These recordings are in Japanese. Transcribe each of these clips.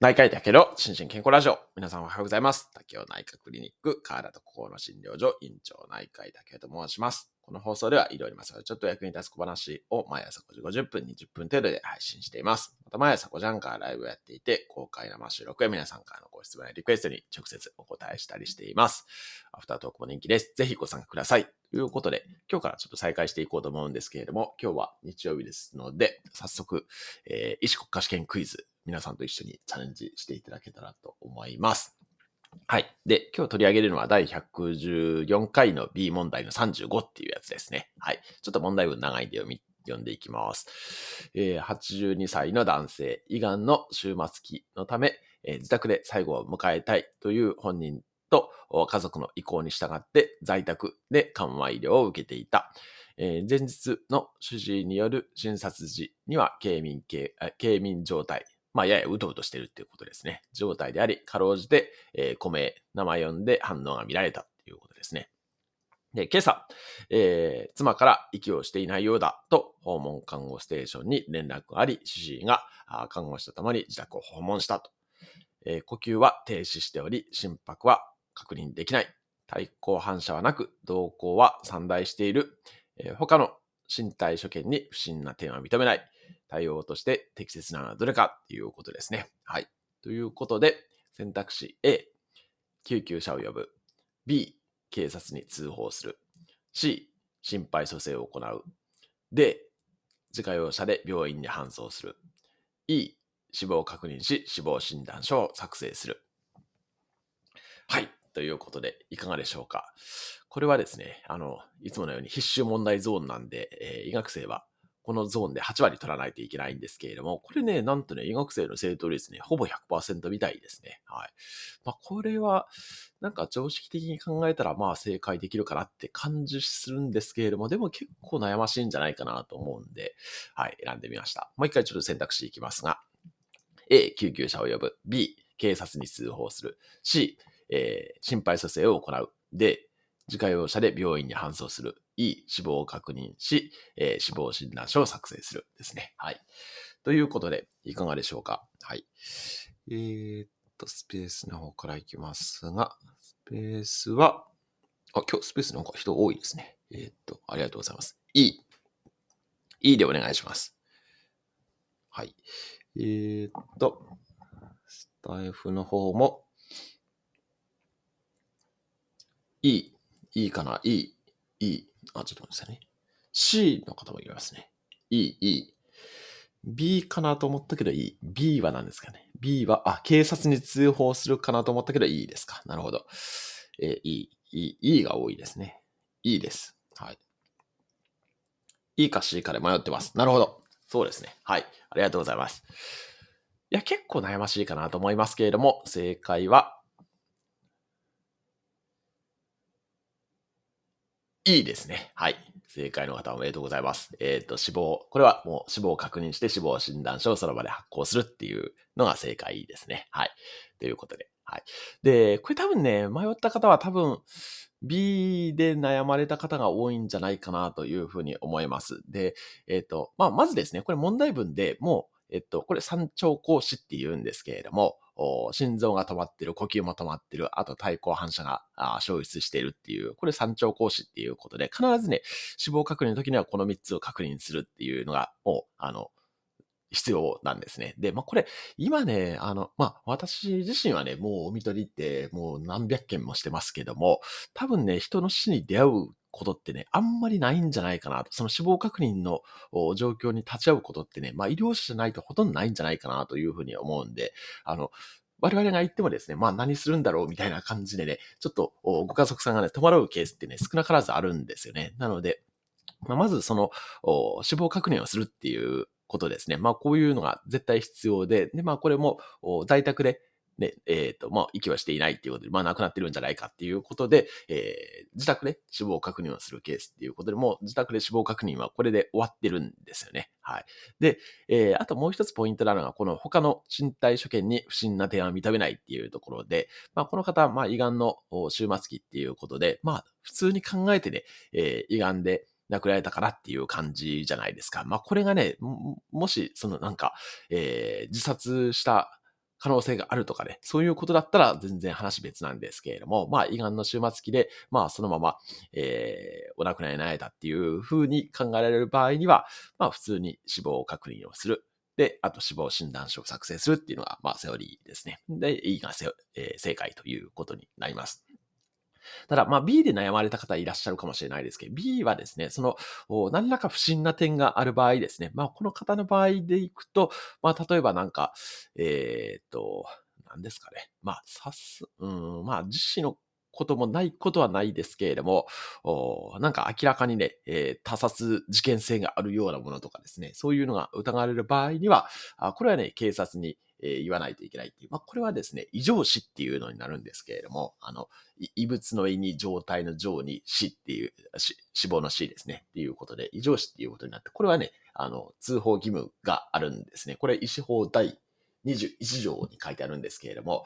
内科医だけど、心身健康ラジオ。皆さんおはようございます。竹雄内科クリニック、河原と心の診療所、院長内科医竹雄と申します。この放送では、医療にまつわるちょっと役に立つ小話を毎朝5時50分、20分程度で配信しています。また毎朝5時半からライブをやっていて、公開生収録や皆さんからのご質問やリクエストに直接お答えしたりしています。アフタートークも人気です。ぜひご参加ください。ということで、今日からちょっと再開していこうと思うんですけれども、今日は日曜日ですので、早速、えー、医師国家試験クイズ皆さんと一緒にチャレンジしていただけたらと思います。はい。で、今日取り上げるのは第114回の B 問題の35っていうやつですね。はい。ちょっと問題文長いんで読み、読んでいきます。えー、82歳の男性、胃がんの終末期のため、えー、自宅で最後を迎えたいという本人と家族の意向に従って在宅で緩和医療を受けていた。えー、前日の主治医による診察時には、軽民軽、軽民状態、まあ、ややうとうとしてるっていうことですね。状態であり、かろうじて、えー、米、名前読んで反応が見られたっていうことですね。で、今朝、えー、妻から息をしていないようだと訪問看護ステーションに連絡があり、主治医が看護師と共に自宅を訪問したと。えー、呼吸は停止しており、心拍は確認できない。対抗反射はなく、動向は散大している。えー、他の身体所見に不審な点は認めない。対応として適切なのはどれかっていうことですね。はい。ということで、選択肢 A、救急車を呼ぶ。B、警察に通報する。C、心肺蘇生を行う。D、自家用車で病院に搬送する。E、死亡確認し、死亡診断書を作成する。はい。ということで、いかがでしょうか。これはですね、あの、いつものように必修問題ゾーンなんで、えー、医学生はこのゾーンで8割取らないといけないんですけれども、これね、なんとね、医学生の正答率ね、ほぼ100%みたいですね。はい。まあ、これは、なんか常識的に考えたら、まあ、正解できるかなって感じするんですけれども、でも結構悩ましいんじゃないかなと思うんで、はい、選んでみました。もう一回ちょっと選択肢いきますが、A、救急車を呼ぶ。B、警察に通報する。C、えー、心肺蘇生を行う。D、自家用車で病院に搬送する。E、死亡を確認し、えー、死亡診断書を作成するですね。はい。ということで、いかがでしょうか？はい。えー、っと、スペースの方からいきますが、スペースは、あ、今日スペースの方が人多いですね。えー、っと、ありがとうございます。E。E でお願いします。はい。えー、っと、スタイフの方も、E。いいかな ?E、E。あ、ちょっと待ってくださいね。C の方もいますね。E、E。B かなと思ったけど E。B は何ですかね ?B は、あ、警察に通報するかなと思ったけど E ですか。なるほど。え、E、E、E が多いですね。E です。はい。E か C かで迷ってます。なるほど。そうですね。はい。ありがとうございます。いや、結構悩ましいかなと思いますけれども、正解はいいですね。はい。正解の方おめでとうございます。えっ、ー、と、死亡。これはもう死亡を確認して死亡診断書をその場で発行するっていうのが正解ですね。はい。ということで。はい。で、これ多分ね、迷った方は多分 B で悩まれた方が多いんじゃないかなというふうに思います。で、えっ、ー、と、まあ、まずですね、これ問題文でもうえっと、これ三兆格子って言うんですけれども、心臓が止まってる、呼吸も止まってる、あと対抗反射が消失しているっていう、これ三兆格子っていうことで、必ずね、死亡確認の時にはこの3つを確認するっていうのが、もう、あの、必要なんですね。で、まあ、これ、今ね、あの、まあ、私自身はね、もうお見取りってもう何百件もしてますけども、多分ね、人の死に出会うことってね、あんまりないんじゃないかなと。その死亡確認の状況に立ち会うことってね、まあ医療者じゃないとほとんどないんじゃないかなというふうに思うんで、あの、我々が言ってもですね、まあ何するんだろうみたいな感じでね、ちょっとご家族さんがね、戸惑うケースってね、少なからずあるんですよね。なので、まあ、まずその死亡確認をするっていうことですね。まあこういうのが絶対必要で、で、まあこれも在宅でね、えっ、ー、と、まあ、息はしていないっていうことで、まあ、亡くなってるんじゃないかっていうことで、えー、自宅で死亡確認をするケースっていうことでもう、自宅で死亡確認はこれで終わってるんですよね。はい。で、えー、あともう一つポイントなのが、この他の身体所見に不審な点は認めないっていうところで、まあ、この方、まあ、胃がんの終末期っていうことで、まあ、普通に考えてね、えー、胃がんで、亡くなられたからっていう感じじゃないですか。まあ、これがね、もし、そのなんか、えー、自殺した可能性があるとかね、そういうことだったら全然話別なんですけれども、まあ、胃がんの終末期で、まあ、そのまま、えー、お亡くなりになれたっていうふうに考えられる場合には、まあ、普通に死亡確認をする。で、あと死亡診断書を作成するっていうのが、まあ、セオリーですね。で、胃が、えー、正解ということになります。ただ、まあ B で悩まれた方いらっしゃるかもしれないですけど、B はですね、その、何らか不審な点がある場合ですね、まあこの方の場合でいくと、まあ例えばなんか、えー、っと、何ですかね。まあ、さす、うん、まあ、自死のこともないことはないですけれども、なんか明らかにね、えー、他殺事件性があるようなものとかですね、そういうのが疑われる場合には、あこれはね、警察に、え、言わないといけないっていう。まあ、これはですね、異常死っていうのになるんですけれども、あの、異物の異に状態の状に死っていう、死亡の死ですね。っていうことで、異常死っていうことになって、これはね、あの、通報義務があるんですね。これ、医師法第21条に書いてあるんですけれども、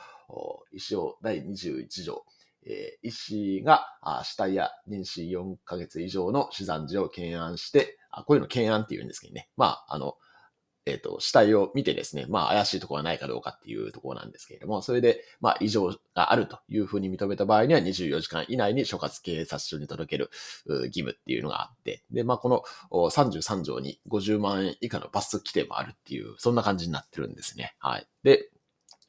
医師法第21条、えー、医師が死体や妊娠4ヶ月以上の死産時を検案して、あこういうの検案って言うんですけどね。まあ、あの、えっ、ー、と、死体を見てですね、まあ、怪しいところがないかどうかっていうところなんですけれども、それで、まあ、異常があるというふうに認めた場合には、24時間以内に所轄警察署に届ける義務っていうのがあって、で、まあ、この33条に50万円以下の罰則規定もあるっていう、そんな感じになってるんですね。はい。で、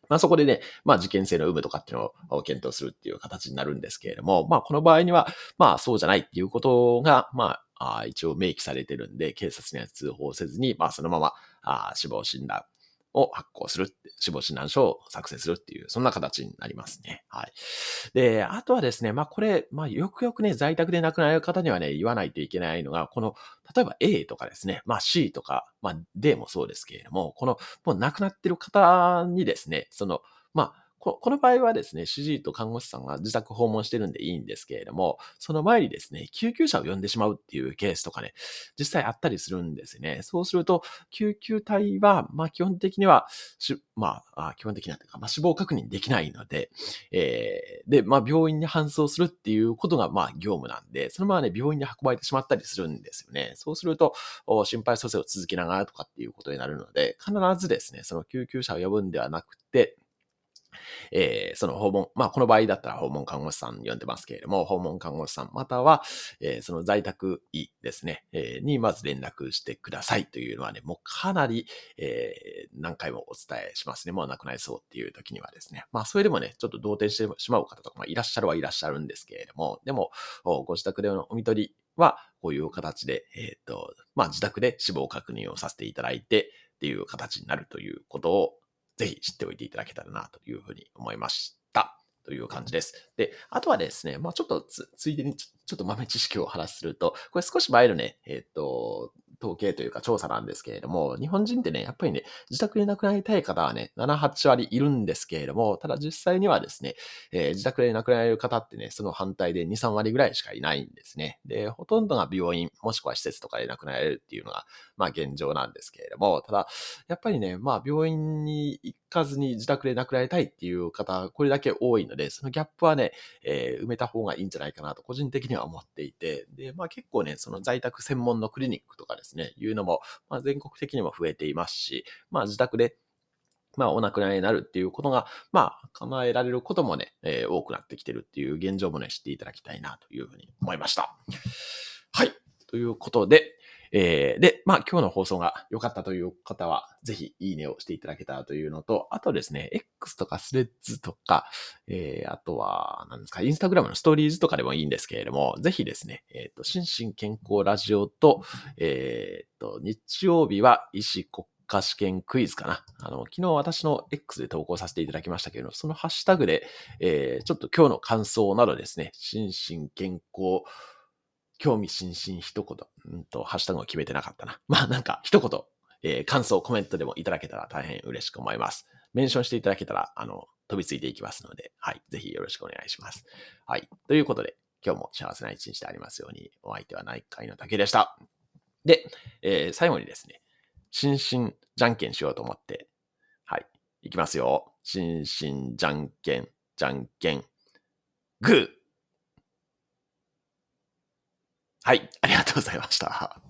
まあそこでね、まあ事件性の有無とかっていうのを検討するっていう形になるんですけれども、まあこの場合には、まあそうじゃないっていうことが、まああ一応明記されてるんで、警察には通報せずに、まあそのままあ死亡診断を発行する、死亡診断書を作成するっていう、そんな形になりますね。はい。で、あとはですね、まあこれ、まあよくよくね、在宅で亡くなる方にはね、言わないといけないのが、この、例えば A とかですね、まあ C とか、まあ D もそうですけれども、この、もう亡くなってる方にですね、その、まあ、この場合はですね、主治医と看護師さんが自宅訪問してるんでいいんですけれども、その前にですね、救急車を呼んでしまうっていうケースとかね、実際あったりするんですね。そうすると、救急隊は、まあ基本的には、まあ、基本的にはというか、まあ死亡確認できないので、えー、で、まあ病院に搬送するっていうことが、まあ業務なんで、そのままね、病院に運ばれてしまったりするんですよね。そうすると、心肺蘇生を続けながらとかっていうことになるので、必ずですね、その救急車を呼ぶんではなくて、えー、その訪問、まあ、この場合だったら訪問看護師さん呼んでますけれども、訪問看護師さん、または、えー、その在宅医ですね、えー、にまず連絡してくださいというのはね、もうかなり、え、何回もお伝えしますね。もう亡くなりそうっていう時にはですね。まあ、それでもね、ちょっと動転してしまう方とかもいらっしゃるはいらっしゃるんですけれども、でも、ご自宅でのお見取りは、こういう形で、えっ、と、まあ、自宅で死亡確認をさせていただいて、っていう形になるということを、ぜひ知っておいていただけたらなというふうに思いました。という感じです。で、あとはですね、まあちょっとついでにちょっと豆知識を話すると、これ少し前のね、えっ、ー、と、統計というか調査なんですけれども、日本人ってね、やっぱりね、自宅で亡くなりたい方はね、7、8割いるんですけれども、ただ実際にはですね、えー、自宅で亡くなられる方ってね、その反対で2、3割ぐらいしかいないんですね。で、ほとんどが病院、もしくは施設とかで亡くなられるっていうのが、まあ現状なんですけれども、ただ、やっぱりね、まあ病院に行かずに自宅で亡くなりたいっていう方、これだけ多いので、そのギャップはね、えー、埋めた方がいいんじゃないかなと個人的には思っていて、で、まあ結構ね、その在宅専門のクリニックとかですね、いうのも、まあ、全国的にも増えていますし、まあ自宅でまあ、お亡くなりになるっていうことが、まあ、叶えられることもね、えー、多くなってきてるっていう現状もね、知っていただきたいなというふうに思いました。はい。ということで、えー、で、まあ今日の放送が良かったという方は、ぜひいいねをしていただけたらというのと、あとですね、X とかスレッズとか、えー、あとは、何ですか、インスタグラムのストーリーズとかでもいいんですけれども、ぜひですね、えっ、ー、と、心身健康ラジオと、えっ、ー、と、日曜日は医師国家試験クイズかな。あの、昨日私の X で投稿させていただきましたけれども、そのハッシュタグで、えー、ちょっと今日の感想などですね、心身健康興味津々一言、うんと、ハッシュタグを決めてなかったな。まあなんか一言、えー、感想、コメントでもいただけたら大変嬉しく思います。メンションしていただけたら、あの、飛びついていきますので、はい、ぜひよろしくお願いします。はい、ということで、今日も幸せな一日でありますように、お相手は内科医の竹でした。で、えー、最後にですね、心身じゃんけんしようと思って、はい、いきますよ。心身じゃんけん、じゃんけん、グーはい、ありがとうございました。